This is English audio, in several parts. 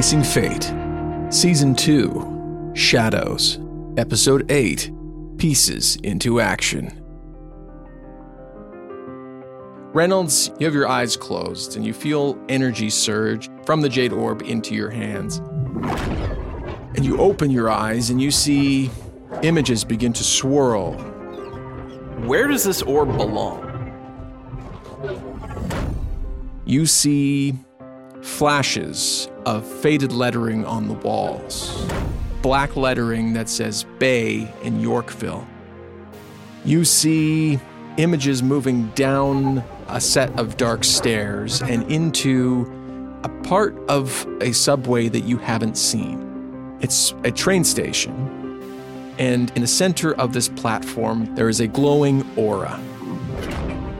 Facing Fate, Season 2, Shadows, Episode 8, Pieces into Action. Reynolds, you have your eyes closed and you feel energy surge from the Jade Orb into your hands. And you open your eyes and you see images begin to swirl. Where does this orb belong? You see flashes of faded lettering on the walls, black lettering that says Bay in Yorkville. You see images moving down a set of dark stairs and into a part of a subway that you haven't seen. It's a train station, and in the center of this platform, there is a glowing aura.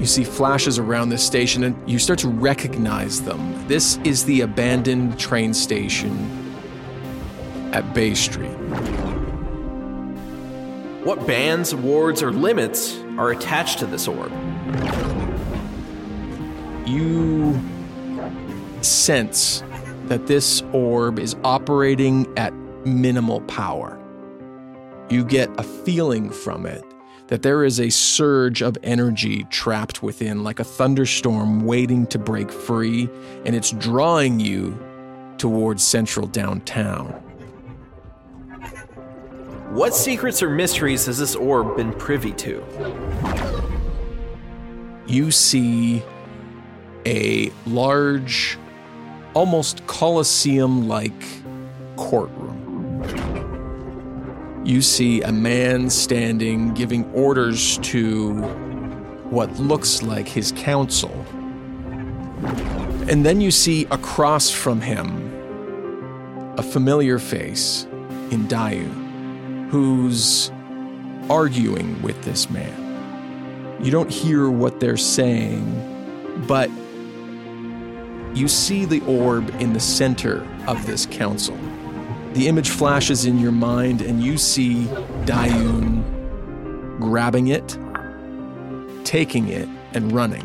You see flashes around this station and you start to recognize them. This is the abandoned train station at Bay Street. What bans, wards, or limits are attached to this orb? You sense that this orb is operating at minimal power. You get a feeling from it that there is a surge of energy trapped within, like a thunderstorm waiting to break free, and it's drawing you towards central downtown. What secrets or mysteries has this orb been privy to? You see a large, almost Colosseum like courtroom you see a man standing giving orders to what looks like his council. And then you see across from him a familiar face in Dayun who's arguing with this man. You don't hear what they're saying, but you see the orb in the center of this council. The image flashes in your mind, and you see Dayun grabbing it, taking it, and running.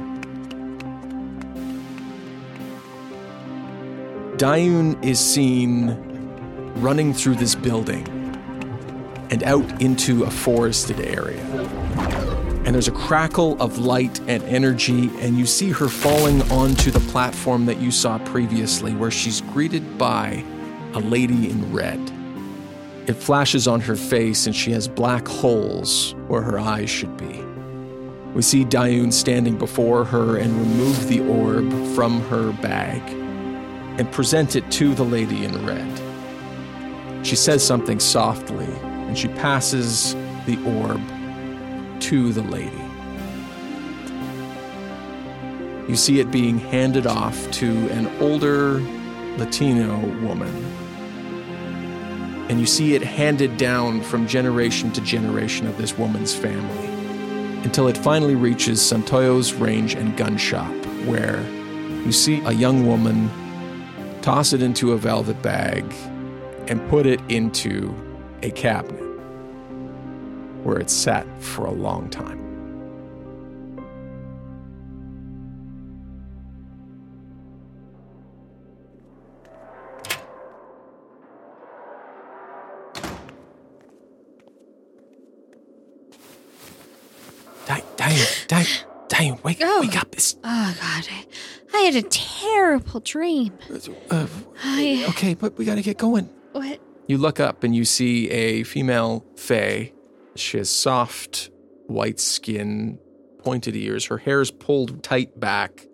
Dayun is seen running through this building and out into a forested area. And there's a crackle of light and energy, and you see her falling onto the platform that you saw previously, where she's greeted by a lady in red. It flashes on her face, and she has black holes where her eyes should be. We see Dayun standing before her and remove the orb from her bag and present it to the lady in red. She says something softly, and she passes the orb to the lady. You see it being handed off to an older Latino woman. And you see it handed down from generation to generation of this woman's family until it finally reaches Santoyo's range and gun shop, where you see a young woman toss it into a velvet bag and put it into a cabinet where it sat for a long time. Diane, Diane, wake, Oh. wake up. It's, Oh God, I, I had a terrible dream. uh, Hi. Okay, but we gotta get going. What? You look up and you see a female fae. She has soft white skin, pointed ears. Her hair is pulled tight back.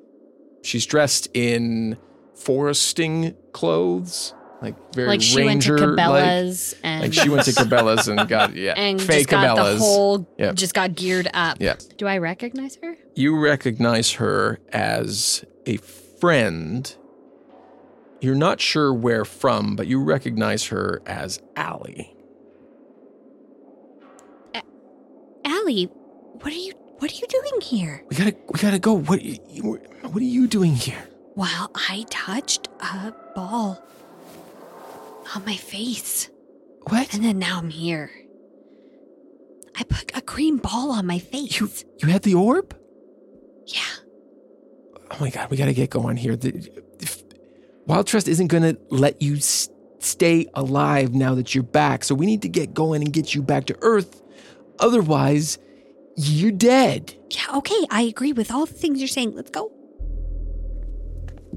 She's dressed in foresting clothes, like very Like she went to ranger Cabela's and Like she went to Cabela's and got yeah, and fake just got Cabela's. the whole Yeah. just got geared up. Yeah. Do I recognize her? you recognize her as a friend. You're not sure where from, but you recognize her as Allie. Allie, what are you what are you doing here? We gotta, we gotta go. What, what are you doing here? Well, I touched a ball on my face. What? And then now I'm here. I put a green ball on my face. You, you had the orb? yeah. Oh my god, we gotta get going here. The, if, Wild Twist isn't gonna let you s- stay alive now that you're back, so we need to get going and get you back to Earth. Otherwise, you're dead. Yeah, okay. I agree with all the things you're saying. Let's go.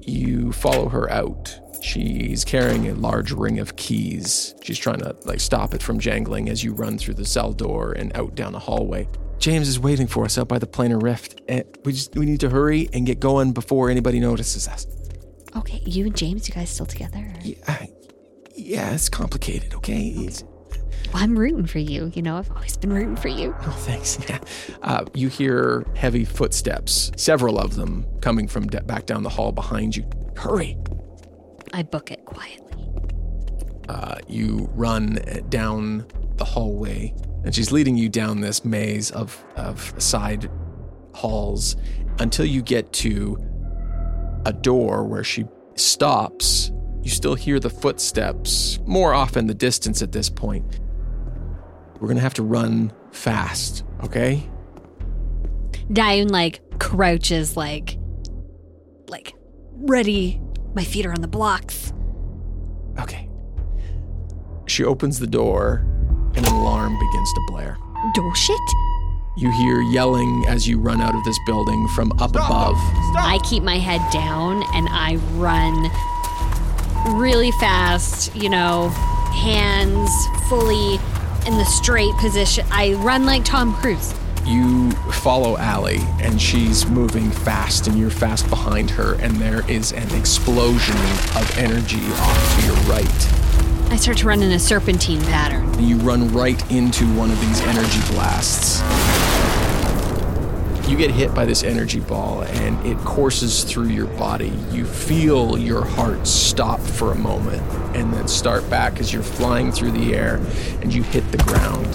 You follow her out. She's carrying a large ring of keys. She's trying to like stop it from jangling as you run through the cell door and out down a hallway. James is waiting for us out by the planar rift. And we just we need to hurry and get going before anybody notices us. Okay, you and James, you guys still together? or- Yeah, yeah, it's complicated, okay? It's- Well, I'm rooting for you. You know, I've always been rooting for you. oh, thanks. Yeah. Uh, you hear heavy footsteps, several of them coming from de- back down the hall behind you. Hurry. I book it quietly. Uh, you run down the hallway, and she's leading you down this maze of, of side halls until you get to a door where she stops. You still hear the footsteps, more often the distance at this point. We're going to have to run fast, okay? Diane like crouches like like ready. My feet are on the blocks. Okay. She opens the door, and an alarm begins to blare. Oh shit. You hear yelling as you run out of this building from up above. I keep my head down and I run really fast, you know, hands fully in the straight position. I run like Tom Cruise. You follow Allie, and she's moving fast, and you're fast behind her, and there is an explosion of energy off to your right. I start to run in a serpentine pattern. You run right into one of these energy blasts. You get hit by this energy ball, and it courses through your body. You feel your heart stop for a moment, and then start back as you're flying through the air, and you hit the ground.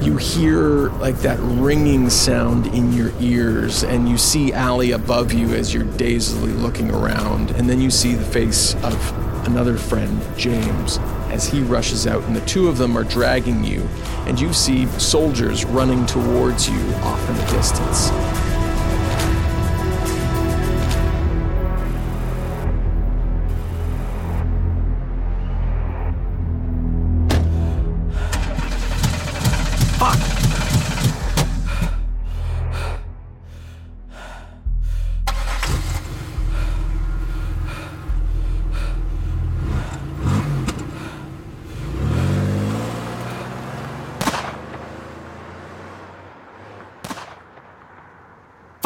You hear like that ringing sound in your ears, and you see Allie above you as you're dazedly looking around, and then you see the face of another friend, James, as he rushes out, and the two of them are dragging you, and you see soldiers running towards you off in the distance.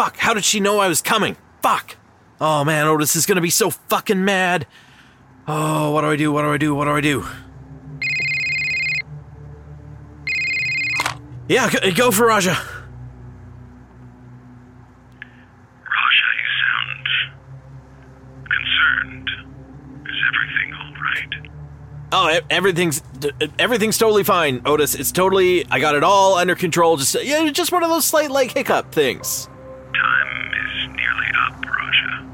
Fuck, how did she know I was coming? Fuck. Oh man, Otis is gonna be so fucking mad. Oh, what do I do? What do I do? What do I do? Yeah, go, for Raja. Raja, you sound concerned. Is everything all right? Oh, everything's everything's totally fine, Otis. It's totally I got it all under control. Just yeah, just one of those slight like hiccup things. Time is nearly up, Raja.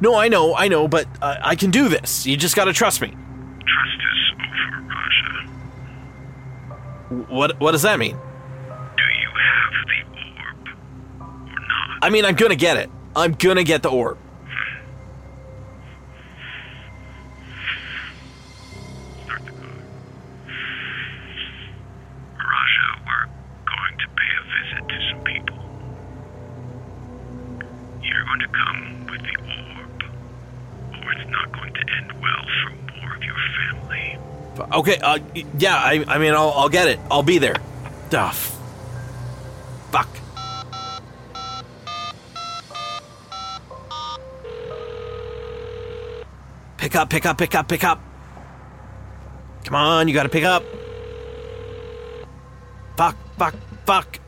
No, I know, I know, but uh, I can do this. You just gotta trust me. Trust is over, Raja. What what does that mean? Do you have the orb or not? I mean, I'm gonna get it. I'm gonna get the orb. Not going to end more of your family. Okay, uh, yeah, I, I mean, I'll, I'll get it. I'll be there. Duff. Fuck. Pick up, pick up, pick up, pick up. Come on, you gotta pick up. Fuck, fuck, fuck.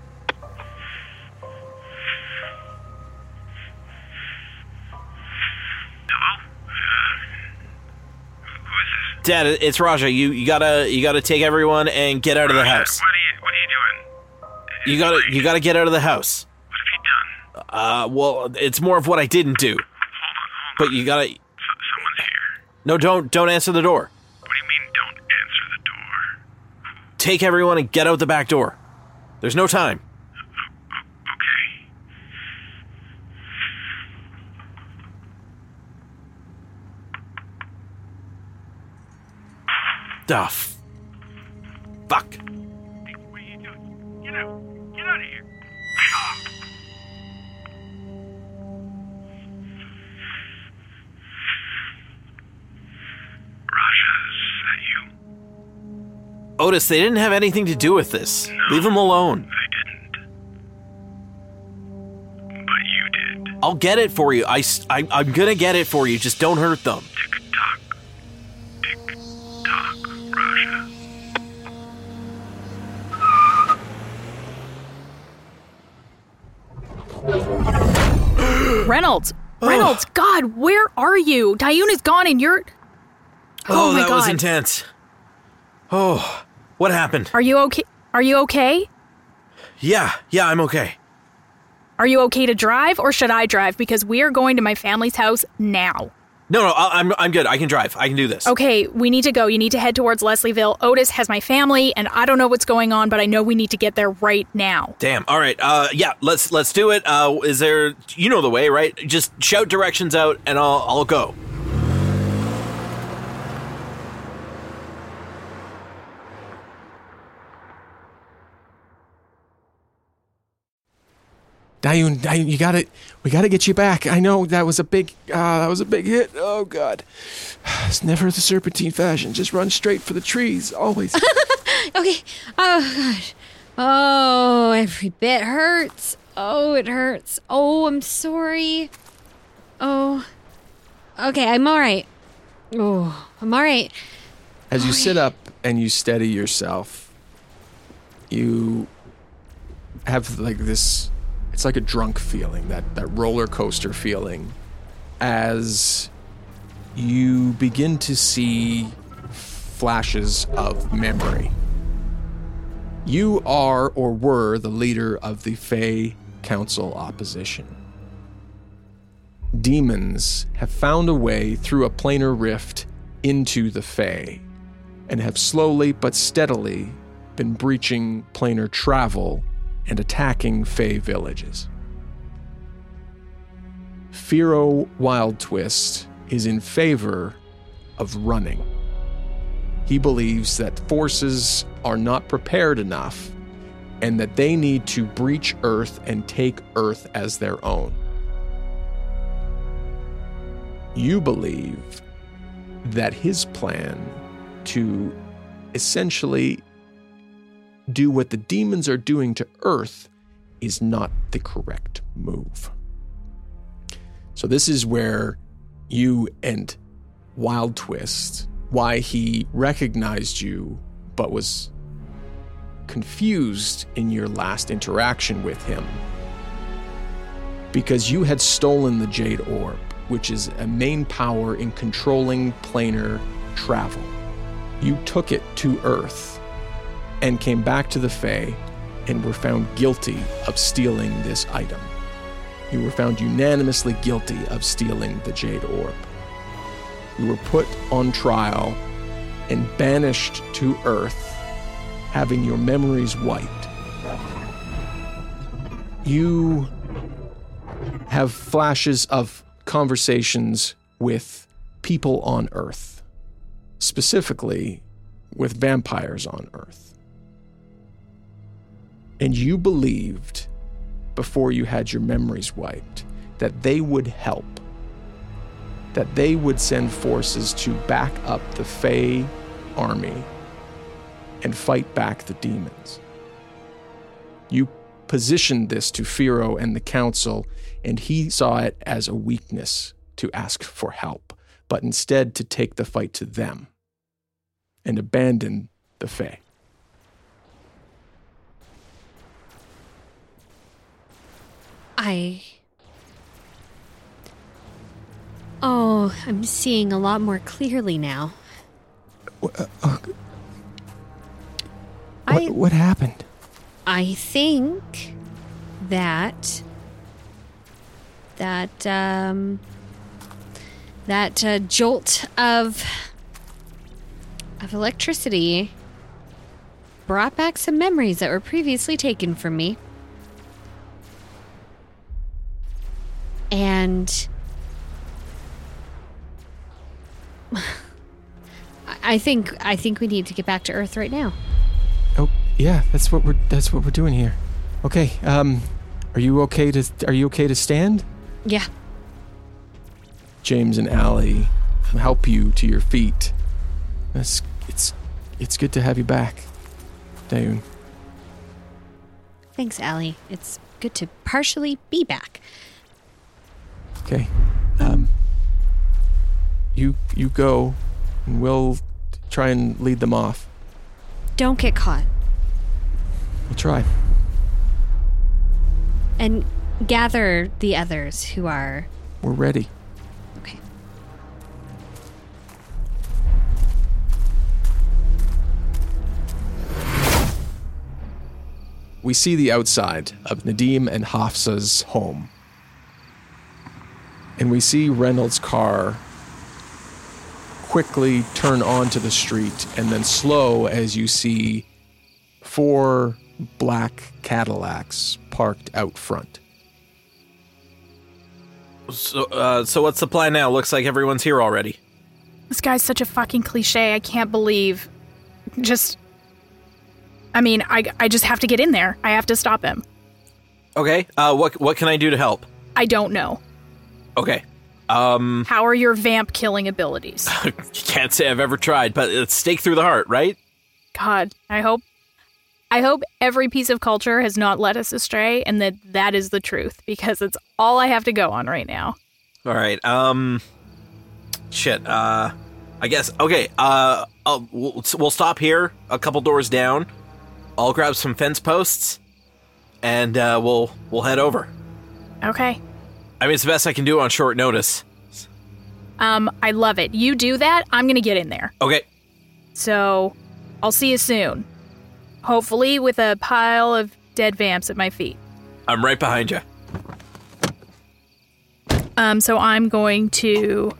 Dad, it's Raja. You you gotta you gotta take everyone and get out of the Raja, house. What are you, what are you doing? You gotta you gotta get out of the house. What have you done? Uh, well, it's more of what I didn't do. Hold on, hold on. But you gotta S- someone's here. no, don't don't answer the door. What do you mean don't answer the door? Take everyone and get out the back door. There's no time. Duff. Fuck. Hey, what are you doing? Get out. Get out of here. Raja, is that you? Otis, they didn't have anything to do with this. Leave them alone. They didn't. But you did. I'll get it for you. I'm gonna get it for you. Just don't hurt them. Reynolds, Reynolds, God, where are you? Dayun is gone, and you're. Oh, oh my that was intense. Oh, what happened? Are you okay? Are you okay? Yeah, yeah, I'm okay. Are you okay to drive, or should I drive? Because we are going to my family's house now. No, no, I- I'm I'm good. I can drive. I can do this. Okay, we need to go. You need to head towards Leslieville. Otis has my family, and I don't know what's going on, but I know we need to get there right now. Damn. All right. Uh, yeah. Let's let's do it. Uh, is there? You know the way, right? Just shout directions out, and I'll I'll go. Dayun, Dayun, you got it. We got to get you back. I know that was a big. Uh, that was a big hit. Oh God, it's never the serpentine fashion. Just run straight for the trees, always. Okay. Oh gosh. Oh, every bit hurts. Oh, it hurts. Oh, I'm sorry. Oh. Okay, I'm all right. Oh, I'm all right. As you sit up and you steady yourself, you have like this it's like a drunk feeling, that, that roller coaster feeling, as you begin to see flashes of memory. You are or were the leader of the Fey Council opposition. Demons have found a way through a planar rift into the Fey and have slowly but steadily been breaching planar travel and attacking Fey villages. Firo Wild Twist is in favor of running. He believes that forces are not prepared enough and that they need to breach Earth and take Earth as their own. You believe that his plan to essentially do what the demons are doing to Earth is not the correct move. So, this is where you and Wild Twist, why he recognized you but was confused in your last interaction with him. Because you had stolen the Jade Orb, which is a main power in controlling planar travel. You took it to Earth and came back to the Fae and were found guilty of stealing this item. You were found unanimously guilty of stealing the Jade Orb. You were put on trial and banished to Earth, having your memories wiped. You have flashes of conversations with people on Earth, specifically with vampires on Earth. And you believed, before you had your memories wiped, that they would help. that they would send forces to back up the Fey army and fight back the demons. You positioned this to Firo and the council, and he saw it as a weakness to ask for help, but instead to take the fight to them and abandon the Fae. I. Oh, I'm seeing a lot more clearly now. What, I what happened? I think that that um that uh, jolt of of electricity brought back some memories that were previously taken from me. And I- think I think we need to get back to Earth right now. Oh, yeah, that's what we're that's what we're doing here. Okay, um are you okay to are you okay to stand? Yeah. James and Allie help you to your feet. It's it's it's good to have you back, Dayun. Thanks, Allie. It's good to partially be back. Okay. Um you you go and we'll try and lead them off. Don't get caught. We'll try. And gather the others who are. We're ready. Okay. We see the outside of Nadim and Hafsa's home. And we see Reynolds' car quickly turn onto the street and then slow as you see four black Cadillacs parked out front. So, uh, so what's the plan now? Looks like everyone's here already. This guy's such a fucking cliche. I can't believe. Just. I mean, I, I just have to get in there. I have to stop him. Okay. Uh, what what can I do to help? I don't know. Okay. Um, How are your vamp killing abilities? can't say I've ever tried, but it's stake through the heart, right? God, I hope. I hope every piece of culture has not led us astray and that that is the truth because it's all I have to go on right now. All right. Um, shit. Uh, I guess. Okay. Uh, I'll, we'll, we'll stop here, a couple doors down. I'll grab some fence posts, and uh, we'll we'll head over. Okay. I mean, it's the best I can do on short notice. Um, I love it. You do that, I'm gonna get in there. Okay. So, I'll see you soon. Hopefully, with a pile of dead vamps at my feet. I'm right behind you. Um, so I'm going to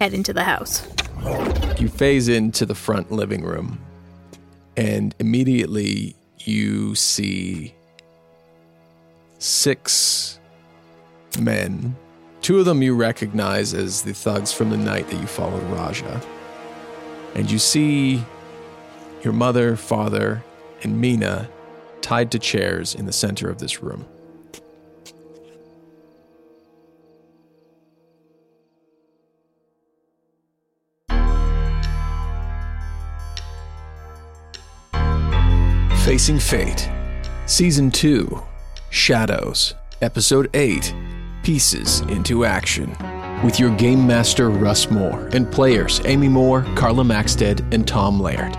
head into the house. You phase into the front living room, and immediately you see six men. Two of them you recognize as the thugs from the night that you followed Raja. And you see your mother, father, and Mina tied to chairs in the center of this room. Facing Fate, Season 2, Shadows, Episode 8, Pieces into Action, with your game master Russ Moore and players Amy Moore, Carla Maxted, and Tom Laird.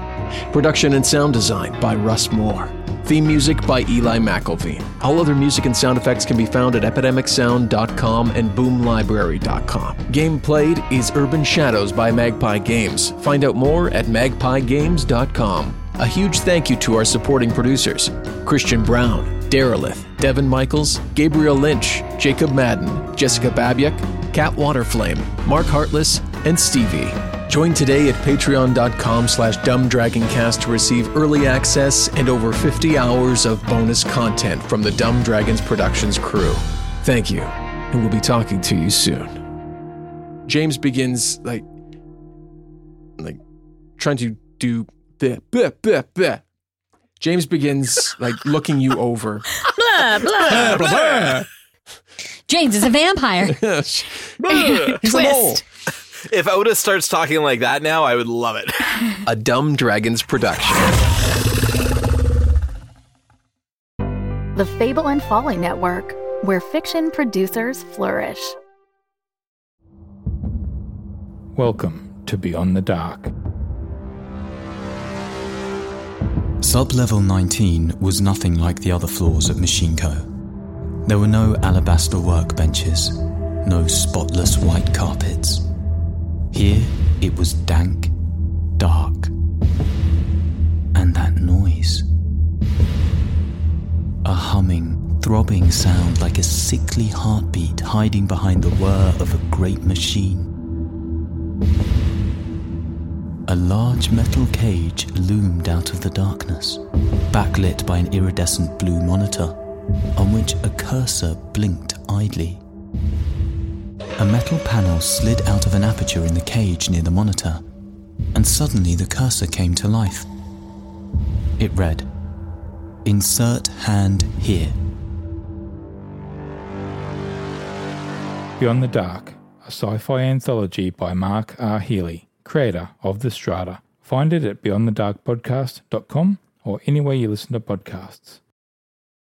Production and sound design by Russ Moore. Theme music by Eli McElveen. All other music and sound effects can be found at epidemicsound.com and boomlibrary.com. Game played is Urban Shadows by Magpie Games. Find out more at magpiegames.com. A huge thank you to our supporting producers Christian Brown, Derelith, Devin Michaels, Gabriel Lynch, Jacob Madden, Jessica Babiak, Kat Waterflame, Mark Hartless, and Stevie. Join today at patreon.com slash dumbdragoncast to receive early access and over 50 hours of bonus content from the Dumb Dragons Productions crew. Thank you, and we'll be talking to you soon. James begins like like trying to do bleh, bleh, bleh, bleh. James begins like looking you over. Blah, blah. Blah. blah. James is a vampire. He's a mole. If Otis starts talking like that now, I would love it. A Dumb Dragons production. The Fable and Folly Network, where fiction producers flourish. Welcome to Beyond the Dark. Sub-level 19 was nothing like the other floors of Machine Co. There were no alabaster workbenches, no spotless white carpets. Here it was dank, dark, and that noise. A humming, throbbing sound like a sickly heartbeat hiding behind the whir of a great machine. Large metal cage loomed out of the darkness, backlit by an iridescent blue monitor, on which a cursor blinked idly. A metal panel slid out of an aperture in the cage near the monitor, and suddenly the cursor came to life. It read, Insert hand here. Beyond the Dark, a sci fi anthology by Mark R. Healy, creator of The Strata. Find it at beyondthedarkpodcast.com or anywhere you listen to podcasts.